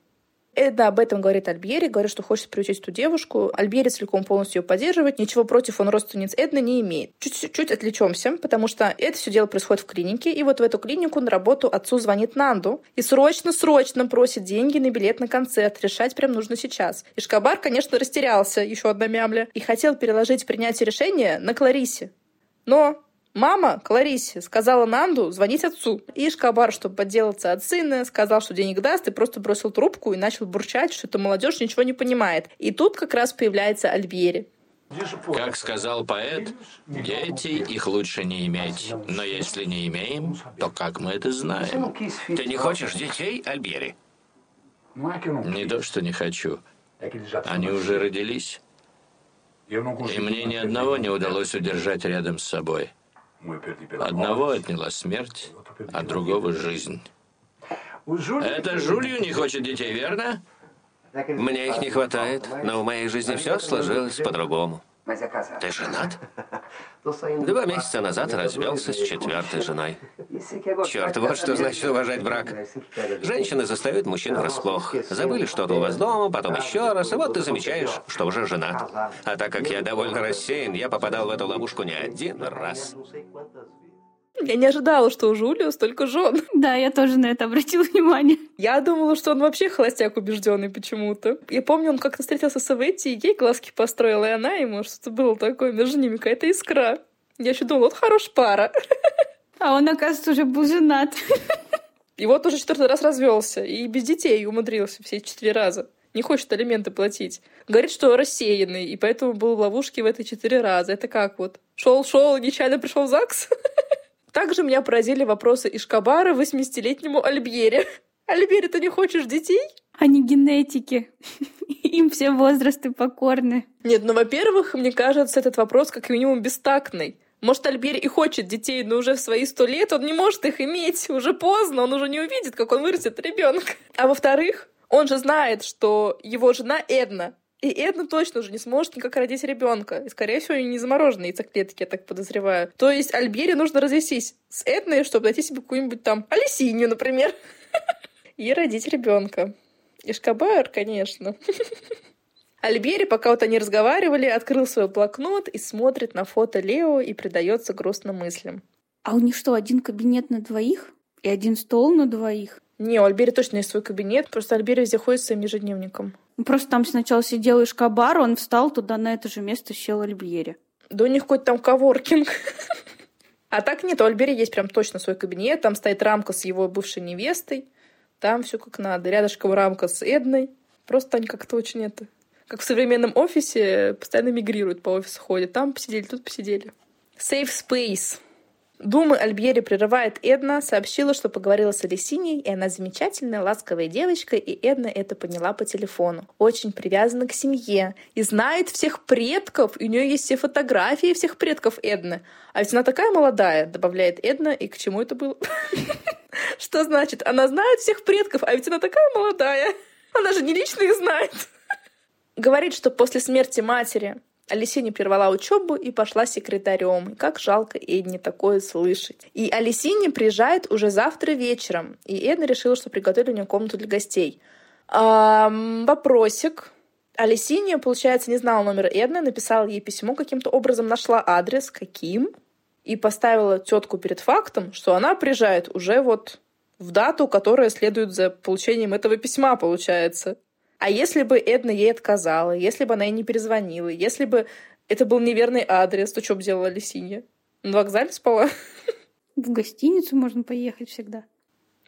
Эда об этом говорит Альбьери, говорит, что хочет приучить эту девушку. Альбьери целиком полностью ее поддерживает, ничего против он родственниц Эдны не имеет. Чуть-чуть отвлечемся, потому что это все дело происходит в клинике, и вот в эту клинику на работу отцу звонит Нанду и срочно-срочно просит деньги на билет на концерт. Решать прям нужно сейчас. И Шкабар, конечно, растерялся, еще одна мямля, и хотел переложить принятие решения на Кларисе. Но Мама Кларисе сказала Нанду звонить отцу. И Шкабар, чтобы подделаться от сына, сказал, что денег даст, и просто бросил трубку и начал бурчать, что эта молодежь ничего не понимает. И тут как раз появляется Альбьери. Как сказал поэт, дети их лучше не иметь. Но если не имеем, то как мы это знаем? Ты не хочешь детей, Альбери? Не то, что не хочу. Они уже родились. И мне ни одного не удалось удержать рядом с собой. Одного отняла смерть, а другого жизнь. Это Жулью не хочет детей, верно? Мне их не хватает, но в моей жизни все сложилось по-другому. Ты женат? Два месяца назад развелся с четвертой женой. Черт, вот что значит уважать брак. Женщины застают мужчин врасплох. Забыли что-то у вас дома, потом еще раз, и вот ты замечаешь, что уже женат. А так как я довольно рассеян, я попадал в эту ловушку не один раз. Я не ожидала, что у Жулио столько жен. Да, я тоже на это обратила внимание. Я думала, что он вообще холостяк убежденный почему-то. Я помню, он как-то встретился с Эветти, и ей глазки построила, и она ему что-то было такое между ними, какая-то искра. Я еще думала, вот хорошая пара. А он, оказывается, уже был женат. И вот уже четвертый раз развелся, и без детей умудрился все четыре раза. Не хочет алименты платить. Говорит, что рассеянный, и поэтому был в ловушке в этой четыре раза. Это как вот? Шел-шел, нечаянно пришел в ЗАГС? Также меня поразили вопросы Ишкабара 80-летнему Альбьере. Альбьере, ты не хочешь детей? А не генетики. Им все возрасты покорны. Нет, ну, во-первых, мне кажется, этот вопрос как минимум бестактный. Может, Альбери и хочет детей, но уже в свои сто лет он не может их иметь. Уже поздно, он уже не увидит, как он вырастет ребенка. А во-вторых, он же знает, что его жена Эдна. И Эдна точно уже не сможет никак родить ребенка. И, скорее всего, не замороженные яйцеклетки, я так подозреваю. То есть Альбери нужно развестись с Эдной, чтобы найти себе какую-нибудь там Алисинью, например. И родить ребенка. Ишкабар, конечно. Альбери, пока вот они разговаривали, открыл свой блокнот и смотрит на фото Лео и предается грустным мыслям. А у них что, один кабинет на двоих? И один стол на двоих? Не, у Альбери точно есть свой кабинет, просто Альбери везде ходит с своим ежедневником. Ну, Просто там сначала сидел Ишкабар, он встал туда, на это же место сел Альбери. Да у них какой-то там коворкинг. А так нет, у Альбери есть прям точно свой кабинет, там стоит рамка с его бывшей невестой, там все как надо. Рядышком рамка с Эдной. Просто они как-то очень это... Как в современном офисе постоянно мигрируют по офису, ходят. Там посидели, тут посидели. Safe space. Думы Альбьери прерывает Эдна, сообщила, что поговорила с Алисиней, и она замечательная, ласковая девочка, и Эдна это поняла по телефону. Очень привязана к семье и знает всех предков, и у нее есть все фотографии всех предков Эдны. А ведь она такая молодая, добавляет Эдна, и к чему это было? Что значит? Она знает всех предков, а ведь она такая молодая. Она же не лично их знает. Говорит, что после смерти матери Алисиня прервала учебу и пошла секретарем. Как жалко Эдне такое слышать. И Алисиня приезжает уже завтра вечером. И Эдна решила, что приготовили у нее комнату для гостей. Ам, вопросик. Алисиня, получается, не знала номер Эдны, написала ей письмо, каким-то образом нашла адрес, каким, и поставила тетку перед фактом, что она приезжает уже вот в дату, которая следует за получением этого письма, получается. А если бы Эдна ей отказала, если бы она ей не перезвонила, если бы это был неверный адрес, то что бы делала Лисинья? На вокзале спала? В гостиницу можно поехать всегда.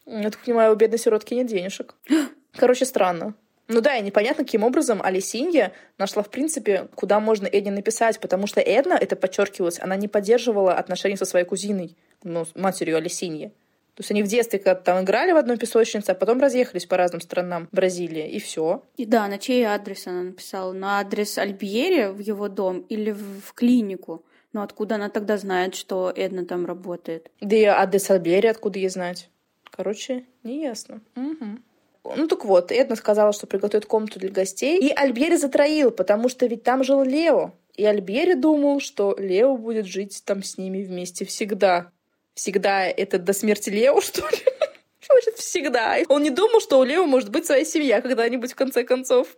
Я так понимаю, у бедной сиротки нет денежек. Короче, странно. Ну да, и непонятно, каким образом Алисинья нашла, в принципе, куда можно Эдне написать, потому что Эдна, это подчеркивалось, она не поддерживала отношения со своей кузиной, ну, матерью Алисиньи. То есть они в детстве когда там играли в одной песочнице, а потом разъехались по разным странам Бразилии, и все. И да, на чей адрес она написала? На адрес Альбьери в его дом или в, клинику? Но откуда она тогда знает, что Эдна там работает? Да и адрес Альбери откуда ей знать? Короче, неясно. Мгм. Ну так вот, Эдна сказала, что приготовит комнату для гостей, и Альбери затроил, потому что ведь там жил Лео. И Альбери думал, что Лео будет жить там с ними вместе всегда. Всегда это до смерти Лео, что ли? Что значит всегда? Он не думал, что у Лео может быть своя семья когда-нибудь в конце концов.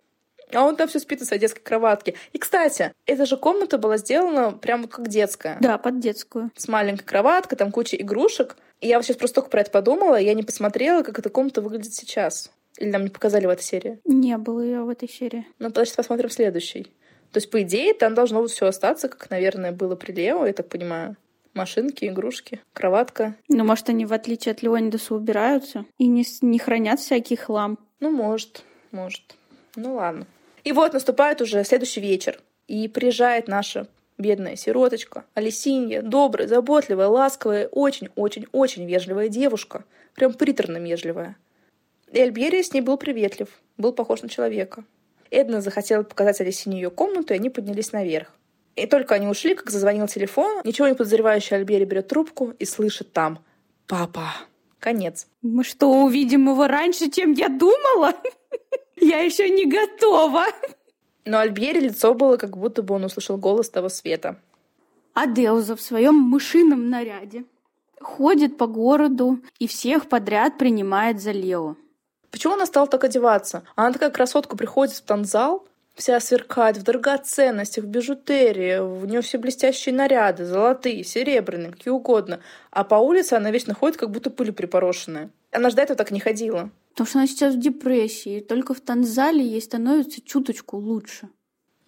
А он там все спит на своей детской кроватке. И, кстати, эта же комната была сделана прямо как детская. Да, под детскую. С маленькой кроваткой, там куча игрушек. И я вот сейчас просто только про это подумала, я не посмотрела, как эта комната выглядит сейчас. Или нам не показали в этой серии. Не было ее в этой серии. Ну, тогда сейчас посмотрим следующий. То есть, по идее, там должно все остаться, как, наверное, было при Лео, я так понимаю. Машинки, игрушки, кроватка. Ну, может, они, в отличие от Леонидаса, убираются и не, не хранят всякий хлам. Ну, может, может. Ну, ладно. И вот наступает уже следующий вечер. И приезжает наша бедная сироточка, Алисинья, добрая, заботливая, ласковая, очень-очень-очень вежливая девушка. Прям приторно вежливая. И Альбери с ней был приветлив, был похож на человека. Эдна захотела показать Алисине ее комнату, и они поднялись наверх. И только они ушли, как зазвонил телефон, ничего не подозревающий Альбери берет трубку и слышит там «Папа». Конец. Мы что, увидим его раньше, чем я думала? Я еще не готова. Но Альбери лицо было, как будто бы он услышал голос того света. Адеуза в своем мышином наряде ходит по городу и всех подряд принимает за Лео. Почему она стала так одеваться? Она такая красотка приходит в танзал, вся сверкает в драгоценностях, в бижутерии, у нее все блестящие наряды, золотые, серебряные, какие угодно. А по улице она вечно ходит, как будто пылью припорошенная. Она до этого так не ходила. Потому что она сейчас в депрессии, только в танзале ей становится чуточку лучше.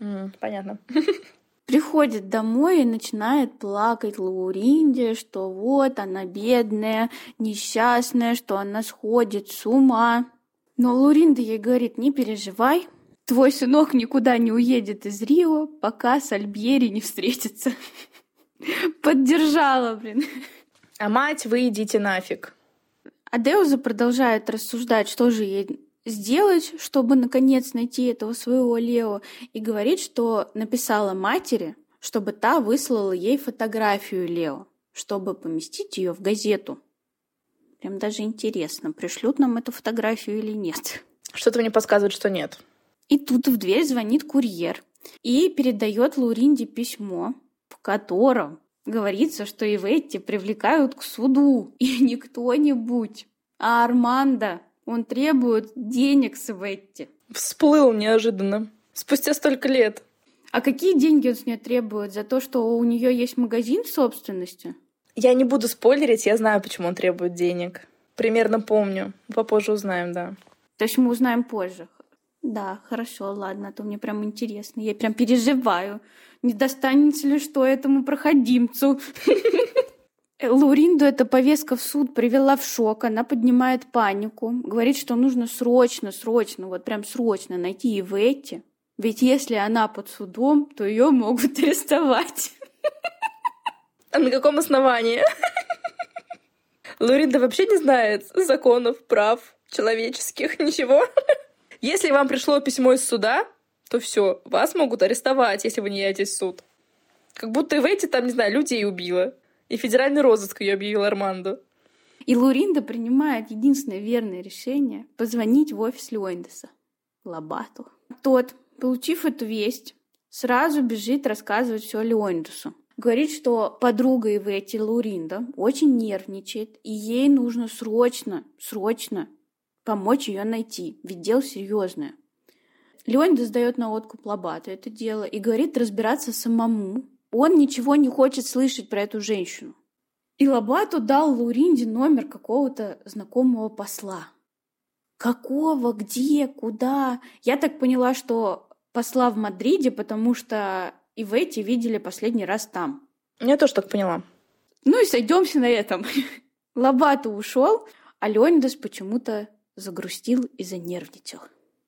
М, понятно. Приходит домой и начинает плакать Лауринде, что вот она бедная, несчастная, что она сходит с ума. Но Лауринда ей говорит, не переживай, твой сынок никуда не уедет из Рио, пока с Альбьери не встретится. Поддержала, блин. А мать, вы идите нафиг. А Деуза продолжает рассуждать, что же ей сделать, чтобы наконец найти этого своего Лео, и говорит, что написала матери, чтобы та выслала ей фотографию Лео, чтобы поместить ее в газету. Прям даже интересно, пришлют нам эту фотографию или нет. Что-то мне подсказывает, что нет. И тут в дверь звонит курьер и передает Лауринде письмо, в котором говорится, что Иветти привлекают к суду. И не кто-нибудь, а Армандо. Он требует денег с Иветти. Всплыл неожиданно. Спустя столько лет. А какие деньги он с нее требует? За то, что у нее есть магазин в собственности? Я не буду спойлерить, я знаю, почему он требует денег. Примерно помню. Попозже узнаем, да. То есть мы узнаем позже. Да, хорошо, ладно, а то мне прям интересно. Я прям переживаю. Не достанется ли что этому проходимцу? Лауринду эта повестка в суд привела в шок. Она поднимает панику. Говорит, что нужно срочно, срочно, вот прям срочно найти Иветти. Ведь если она под судом, то ее могут арестовать. А на каком основании? Луринда вообще не знает законов, прав человеческих, ничего. Если вам пришло письмо из суда, то все, вас могут арестовать, если вы не едете в суд. Как будто в эти там, не знаю, людей убила. И федеральный розыск ее объявил Армандо. И Луринда принимает единственное верное решение — позвонить в офис Леондеса, Лабату. Тот, получив эту весть, сразу бежит рассказывать все Леондесу. Говорит, что подруга Ивети Луринда очень нервничает, и ей нужно срочно, срочно помочь ее найти, ведь дело серьезное. Леонида сдает на откуп Лобату это дело и говорит разбираться самому. Он ничего не хочет слышать про эту женщину. И Лобату дал Луринде номер какого-то знакомого посла. Какого, где, куда? Я так поняла, что посла в Мадриде, потому что и в эти видели последний раз там. Я тоже так поняла. Ну и сойдемся на этом. Лобату ушел, а Леонидас почему-то загрустил и занервничал.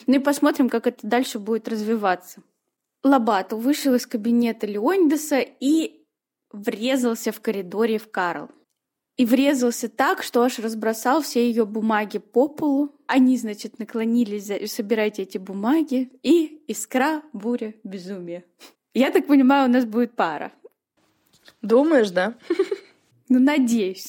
Ну и посмотрим, как это дальше будет развиваться. Лобату вышел из кабинета Леонидаса и врезался в коридоре в Карл. И врезался так, что аж разбросал все ее бумаги по полу. Они, значит, наклонились, собирайте эти бумаги. И искра, буря, безумие. Я так понимаю, у нас будет пара. Думаешь, да? Ну, надеюсь.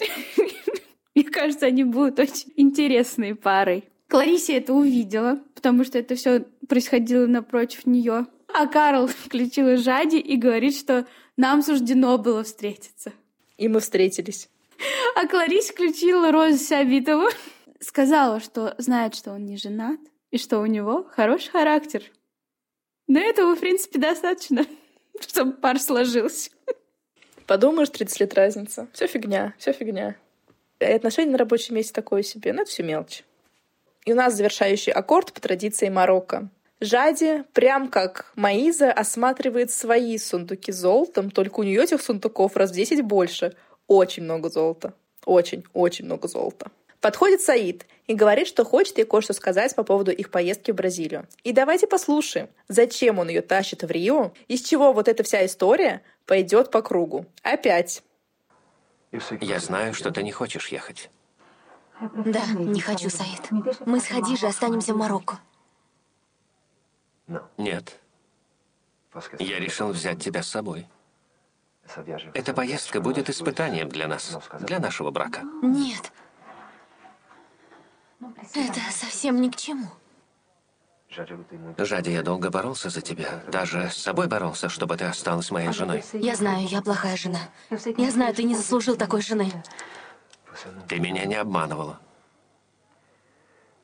Мне кажется, они будут очень интересной парой. Кларисе это увидела, потому что это все происходило напротив нее. А Карл включила Жади и говорит, что нам суждено было встретиться. И мы встретились. А Кларисе включила Розу Сабитову. Сказала, что знает, что он не женат, и что у него хороший характер. Но этого, в принципе, достаточно, чтобы пар сложился. Подумаешь, 30 лет разница. Все фигня, все фигня. И отношения на рабочем месте такое себе, но это все мелочь. И у нас завершающий аккорд по традиции Марокко. Жади, прям как Маиза, осматривает свои сундуки золотом, только у нее этих сундуков раз в 10 больше. Очень много золота. Очень, очень много золота. Подходит Саид и говорит, что хочет ей кое-что сказать по поводу их поездки в Бразилию. И давайте послушаем, зачем он ее тащит в Рио, из чего вот эта вся история пойдет по кругу. Опять. Я знаю, что ты не хочешь ехать. Да, не хочу, Саид. Мы с Хадижей останемся в Марокко. Нет. Я решил взять тебя с собой. Эта поездка будет испытанием для нас, для нашего брака. Нет. Это совсем ни к чему. Жади, я долго боролся за тебя. Даже с собой боролся, чтобы ты осталась моей женой. Я знаю, я плохая жена. Я знаю, ты не заслужил такой жены. Ты меня не обманывала.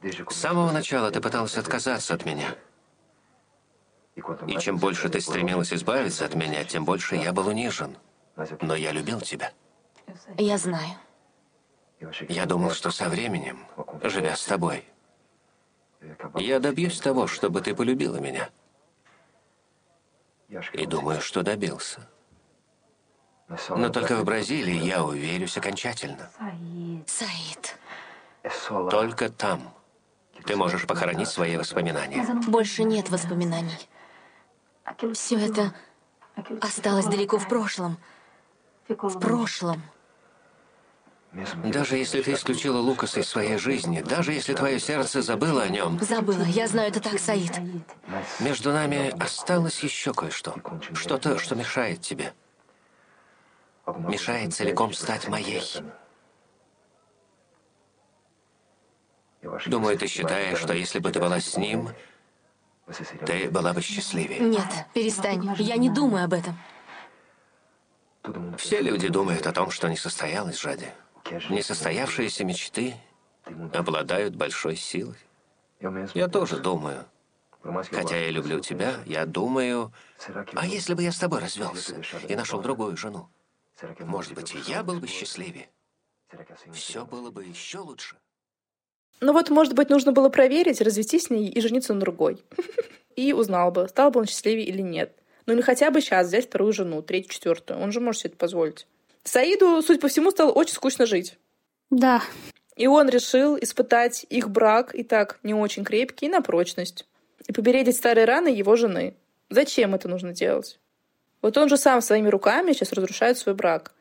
С самого начала ты пыталась отказаться от меня. И чем больше ты стремилась избавиться от меня, тем больше я был унижен. Но я любил тебя. Я знаю. Я думал, что со временем, живя с тобой, я добьюсь того, чтобы ты полюбила меня. И думаю, что добился. Но только в Бразилии я уверюсь окончательно. Саид. Только там ты можешь похоронить свои воспоминания. Больше нет воспоминаний. Все это осталось далеко в прошлом. В прошлом. Даже если ты исключила Лукаса из своей жизни, даже если твое сердце забыло о нем, Забыла. Я знаю это так, Саид. между нами осталось еще кое-что. Что-то, что мешает тебе. Мешает целиком стать моей. Думаю, ты считаешь, что если бы ты была с ним, ты была бы счастливее. Нет, перестань. Я не думаю об этом. Все люди думают о том, что не состоялось, Жади. Несостоявшиеся мечты обладают большой силой. Я тоже думаю. Хотя я люблю тебя, я думаю, а если бы я с тобой развелся и нашел другую жену? Может быть, и я был бы счастливее. Все было бы еще лучше. Ну вот, может быть, нужно было проверить, развестись с ней и жениться на другой. И узнал бы, стал бы он счастливее или нет. Ну или хотя бы сейчас взять вторую жену, третью, четвертую. Он же может себе это позволить. Саиду, судя по всему, стало очень скучно жить. Да. И он решил испытать их брак, и так не очень крепкий, на прочность. И побередить старые раны его жены. Зачем это нужно делать? Вот он же сам своими руками сейчас разрушает свой брак.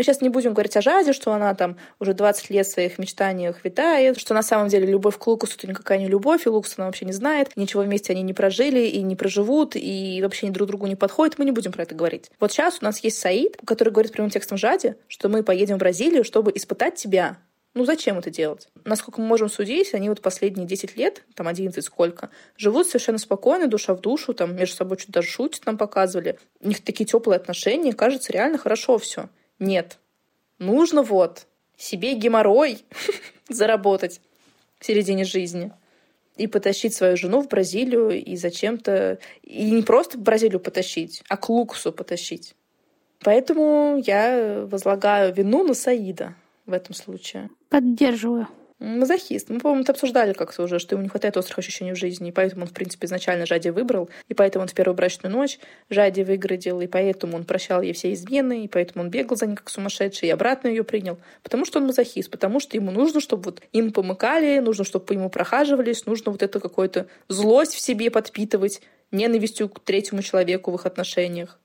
Мы сейчас не будем говорить о Жаде, что она там уже 20 лет в своих мечтаниях витает, что на самом деле любовь к Лукасу это никакая не любовь, и Лукас она вообще не знает, ничего вместе они не прожили и не проживут, и вообще они друг другу не подходят, мы не будем про это говорить. Вот сейчас у нас есть Саид, который говорит прямым текстом Жаде, что мы поедем в Бразилию, чтобы испытать тебя. Ну зачем это делать? Насколько мы можем судить, они вот последние 10 лет, там 11 сколько, живут совершенно спокойно, душа в душу, там между собой что-то даже шутят, нам показывали. У них такие теплые отношения, кажется, реально хорошо все. Нет. Нужно вот себе геморрой заработать в середине жизни и потащить свою жену в Бразилию и зачем-то... И не просто в Бразилию потащить, а к Луксу потащить. Поэтому я возлагаю вину на Саида в этом случае. Поддерживаю. Мазохист. Мы, по-моему, это обсуждали как-то уже, что ему не хватает острых ощущений в жизни, и поэтому он, в принципе, изначально Жади выбрал, и поэтому он в первую брачную ночь Жади выгородил, и поэтому он прощал ей все измены, и поэтому он бегал за ней как сумасшедший, и обратно ее принял. Потому что он мазохист, потому что ему нужно, чтобы вот им помыкали, нужно, чтобы по ему прохаживались, нужно вот это какую-то злость в себе подпитывать, ненавистью к третьему человеку в их отношениях.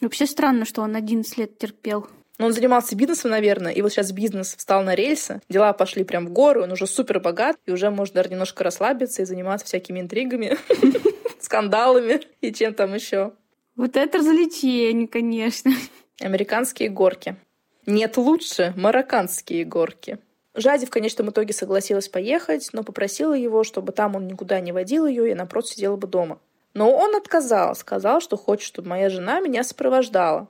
Вообще странно, что он 11 лет терпел. Но он занимался бизнесом, наверное, и вот сейчас бизнес встал на рельсы, дела пошли прям в гору, он уже супер богат, и уже может даже немножко расслабиться и заниматься всякими интригами, скандалами и чем там еще. Вот это развлечение, конечно. Американские горки. Нет лучше марокканские горки. Жади в конечном итоге согласилась поехать, но попросила его, чтобы там он никуда не водил ее и напротив сидела бы дома. Но он отказал, сказал, что хочет, чтобы моя жена меня сопровождала.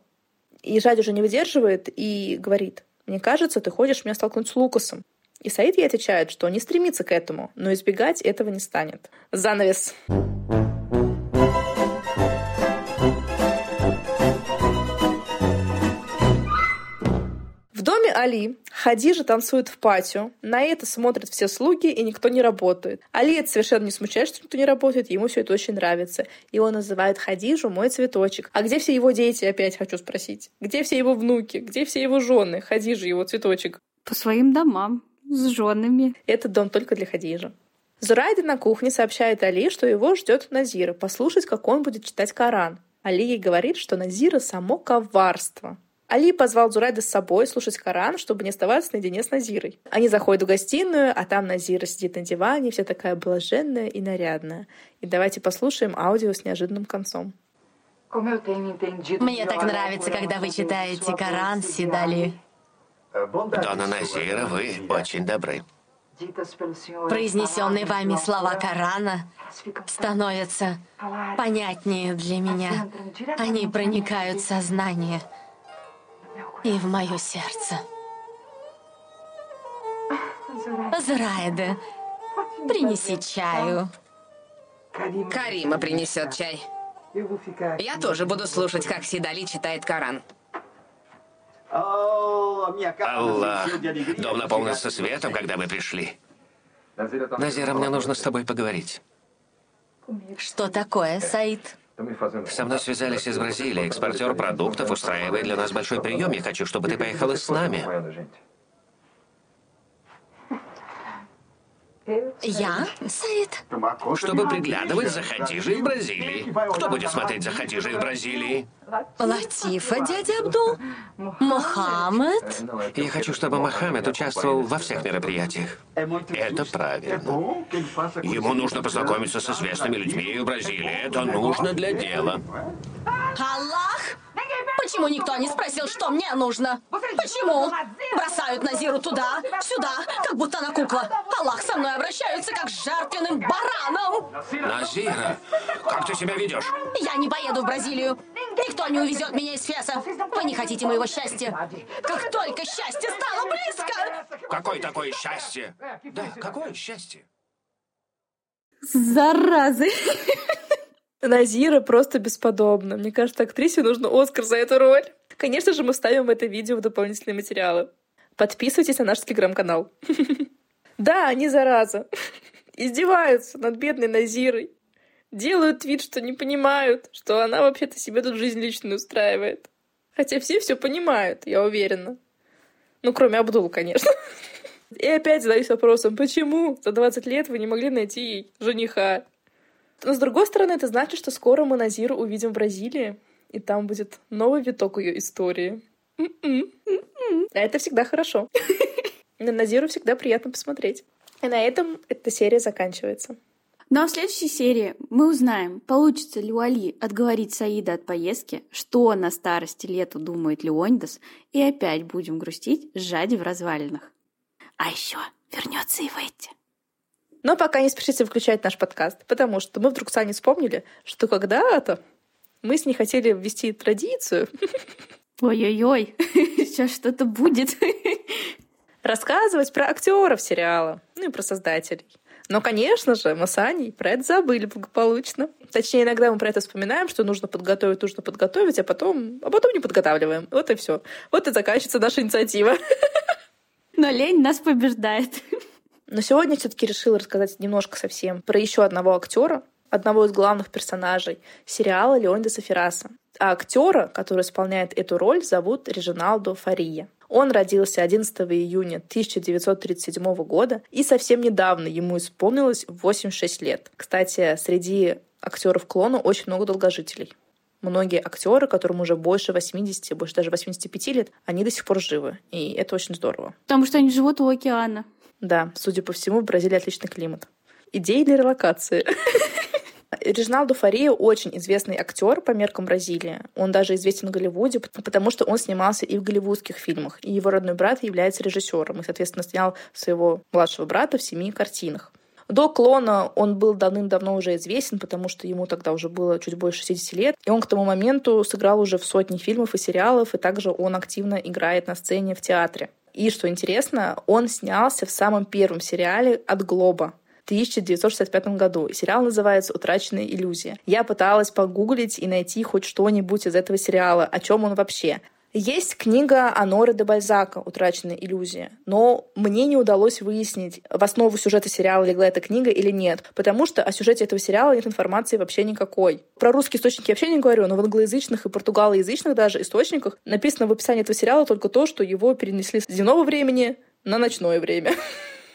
И Жади уже не выдерживает и говорит, мне кажется, ты хочешь меня столкнуть с Лукасом. И Саид ей отвечает, что не стремится к этому, но избегать этого не станет. Занавес. В доме Али Хадижа танцует в патио. На это смотрят все слуги, и никто не работает. Али это совершенно не смущает, что никто не работает, ему все это очень нравится. И он называет Хадижу «мой цветочек». А где все его дети, опять хочу спросить? Где все его внуки? Где все его жены? Хадижа его цветочек. По своим домам, с женами. Этот дом только для Хадижа. Зурайда на кухне сообщает Али, что его ждет Назира, послушать, как он будет читать Коран. Али ей говорит, что Назира — само коварство. Али позвал Зурайда с собой слушать Коран, чтобы не оставаться наедине с Назирой. Они заходят в гостиную, а там Назира сидит на диване, вся такая блаженная и нарядная. И давайте послушаем аудио с неожиданным концом. Мне так нравится, когда вы читаете Коран, Сидали. Дона Назира, вы очень добры. Произнесенные вами слова Корана становятся понятнее для меня. Они проникают в сознание и в мое сердце. Зраида, принеси чаю. Карима принесет чай. Я тоже буду слушать, как Сидали читает Коран. Аллах, дом наполнился светом, когда мы пришли. Назира, мне нужно с тобой поговорить. Что такое, Саид? Со мной связались из Бразилии. Экспортер продуктов устраивает для нас большой прием. Я хочу, чтобы ты поехала с нами. Я, Саид? Чтобы приглядывать за Хадижей в Бразилии. Кто будет смотреть за Хадижей в Бразилии? Латифа, дядя Абдул? Мохаммед? Я хочу, чтобы Мохаммед участвовал во всех мероприятиях. Это правильно. Ему нужно познакомиться с известными людьми в Бразилии. Это нужно для дела. Аллах? Почему никто не спросил, что мне нужно? Почему? Бросают Назиру туда, сюда, как будто она кукла. Аллах со мной обращаются, как с жертвенным бараном. Назира, как ты себя ведешь? Я не поеду в Бразилию. Никто не увезет меня из Феса. Вы не хотите моего счастья. Как только счастье стало близко... Какое такое счастье? Да, какое счастье? Заразы. Назира просто бесподобна. Мне кажется, актрисе нужно Оскар за эту роль. Конечно же, мы вставим это видео в дополнительные материалы. Подписывайтесь на наш телеграм-канал. Да, они зараза. Издеваются над бедной Назирой. Делают вид, что не понимают, что она вообще-то себе тут жизнь личную устраивает. Хотя все все понимают, я уверена. Ну, кроме Абдул, конечно. И опять задаюсь вопросом, почему за 20 лет вы не могли найти ей жениха? Но, с другой стороны, это значит, что скоро мы Назиру увидим в Бразилии, и там будет новый виток ее истории. М-м. А это всегда хорошо. На Назиру всегда приятно посмотреть. И на этом эта серия заканчивается. Ну а в следующей серии мы узнаем, получится ли у Али отговорить Саида от поездки, что на старости лет думает Леонидас, и опять будем грустить сжади в развалинах. А еще вернется и Ветти. Но пока не спешите включать наш подкаст, потому что мы вдруг с Аней вспомнили, что когда-то мы с ней хотели ввести традицию. Ой-ой-ой, сейчас что-то будет. Рассказывать про актеров сериала, ну и про создателей. Но, конечно же, мы с Аней про это забыли благополучно. Точнее, иногда мы про это вспоминаем, что нужно подготовить, нужно подготовить, а потом, а потом не подготавливаем. Вот и все. Вот и заканчивается наша инициатива. Но лень нас побеждает. Но сегодня все-таки решила рассказать немножко совсем про еще одного актера, одного из главных персонажей сериала Леонида Ферраса. А актера, который исполняет эту роль, зовут Режиналдо Фария. Он родился 11 июня 1937 года, и совсем недавно ему исполнилось 86 лет. Кстати, среди актеров клона очень много долгожителей. Многие актеры, которым уже больше 80, больше даже 85 лет, они до сих пор живы. И это очень здорово. Потому что они живут у океана. Да, судя по всему, в Бразилии отличный климат. Идеи для релокации. Режиналдо Фария очень известный актер по меркам Бразилии. Он даже известен в Голливуде, потому что он снимался и в голливудских фильмах. И его родной брат является режиссером и, соответственно, снял своего младшего брата в семи картинах. До клона он был давным-давно уже известен, потому что ему тогда уже было чуть больше 60 лет. И он к тому моменту сыграл уже в сотни фильмов и сериалов, и также он активно играет на сцене в театре. И, что интересно, он снялся в самом первом сериале от Глоба. в 1965 году. Сериал называется «Утраченная иллюзия». Я пыталась погуглить и найти хоть что-нибудь из этого сериала, о чем он вообще. Есть книга Аноры де Бальзака «Утраченная иллюзия», но мне не удалось выяснить, в основу сюжета сериала легла эта книга или нет, потому что о сюжете этого сериала нет информации вообще никакой. Про русские источники вообще не говорю, но в англоязычных и португалоязычных даже источниках написано в описании этого сериала только то, что его перенесли с земного времени на ночное время.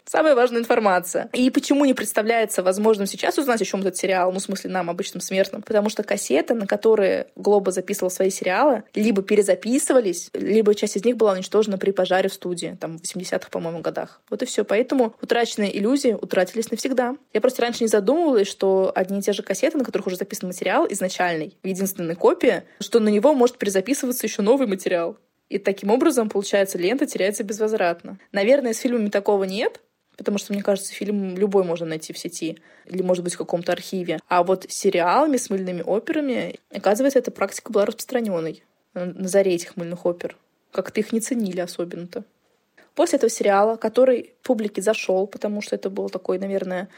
Самая важная информация. И почему не представляется возможным сейчас узнать, о чем этот сериал, ну, в смысле, нам, обычным смертным? Потому что кассеты, на которые Глоба записывал свои сериалы, либо перезаписывались, либо часть из них была уничтожена при пожаре в студии, там, в 80-х, по-моему, годах. Вот и все. Поэтому утраченные иллюзии утратились навсегда. Я просто раньше не задумывалась, что одни и те же кассеты, на которых уже записан материал изначальный, в единственной копии, что на него может перезаписываться еще новый материал. И таким образом, получается, лента теряется безвозвратно. Наверное, с фильмами такого нет, Потому что, мне кажется, фильм любой можно найти в сети или, может быть, в каком-то архиве. А вот сериалами с мыльными операми, оказывается, эта практика была распространенной на заре этих мыльных опер. Как-то их не ценили особенно-то. После этого сериала, который публике зашел, потому что это был такой, наверное,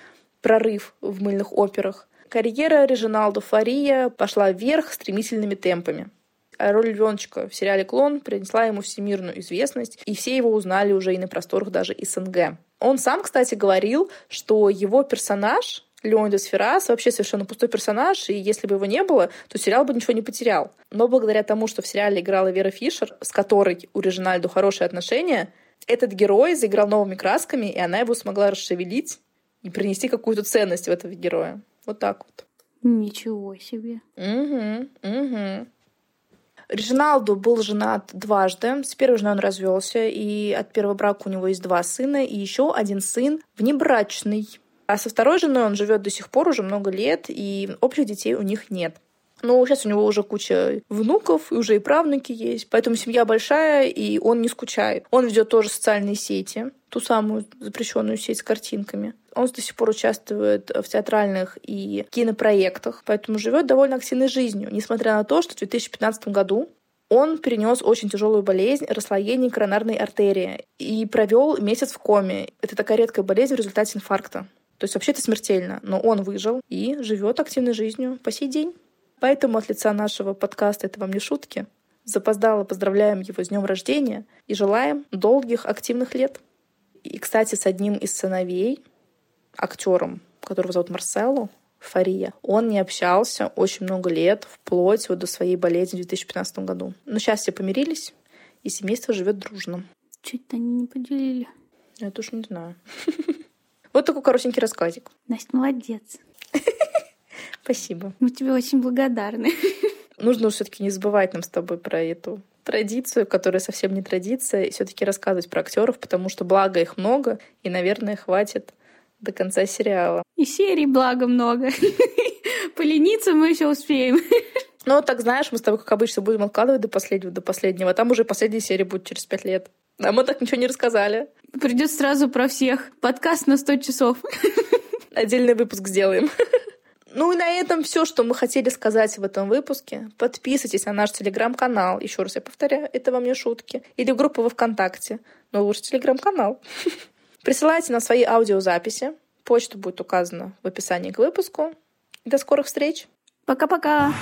прорыв в мыльных операх, карьера Режиналдо Фария пошла вверх стремительными темпами. А роль львеночка в сериале «Клон» принесла ему всемирную известность, и все его узнали уже и на просторах даже СНГ. Он сам, кстати, говорил, что его персонаж Леонидас Феррас вообще совершенно пустой персонаж, и если бы его не было, то сериал бы ничего не потерял. Но благодаря тому, что в сериале играла Вера Фишер, с которой у Режинальду хорошие отношения, этот герой заиграл новыми красками, и она его смогла расшевелить и принести какую-то ценность в этого героя. Вот так вот. Ничего себе. Угу, угу. Реджиналду был женат дважды. С первой женой он развелся, и от первого брака у него есть два сына, и еще один сын внебрачный. А со второй женой он живет до сих пор уже много лет, и общих детей у них нет. Но сейчас у него уже куча внуков, и уже и правнуки есть. Поэтому семья большая, и он не скучает. Он ведет тоже социальные сети, ту самую запрещенную сеть с картинками. Он до сих пор участвует в театральных и кинопроектах, поэтому живет довольно активной жизнью, несмотря на то, что в 2015 году он перенес очень тяжелую болезнь расслоение коронарной артерии и провел месяц в коме. Это такая редкая болезнь в результате инфаркта. То есть вообще это смертельно, но он выжил и живет активной жизнью по сей день. Поэтому от лица нашего подкаста «Это вам не шутки» запоздало поздравляем его с днем рождения и желаем долгих активных лет. И, кстати, с одним из сыновей, актером, которого зовут Марселу, Фария, он не общался очень много лет, вплоть вот до своей болезни в 2015 году. Но сейчас все помирились, и семейство живет дружно. Чуть-то они не поделили. Я тоже не знаю. Вот такой коротенький рассказик. Настя, молодец. Спасибо. Мы тебе очень благодарны. Нужно все-таки не забывать нам с тобой про эту традицию, которая совсем не традиция, и все-таки рассказывать про актеров, потому что благо их много, и, наверное, хватит до конца сериала. И серий благо много. Полениться мы еще успеем. Ну, так знаешь, мы с тобой, как обычно, будем откладывать до последнего, до последнего. А там уже последняя серия будет через пять лет. А мы так ничего не рассказали. Придется сразу про всех. Подкаст на 100 часов. Отдельный выпуск сделаем. Ну и на этом все, что мы хотели сказать в этом выпуске. Подписывайтесь на наш телеграм-канал. Еще раз я повторяю, это вам не шутки. Или группу во ВКонтакте. Но лучше телеграм-канал. Присылайте нам свои аудиозаписи. Почта будет указана в описании к выпуску. До скорых встреч. Пока-пока.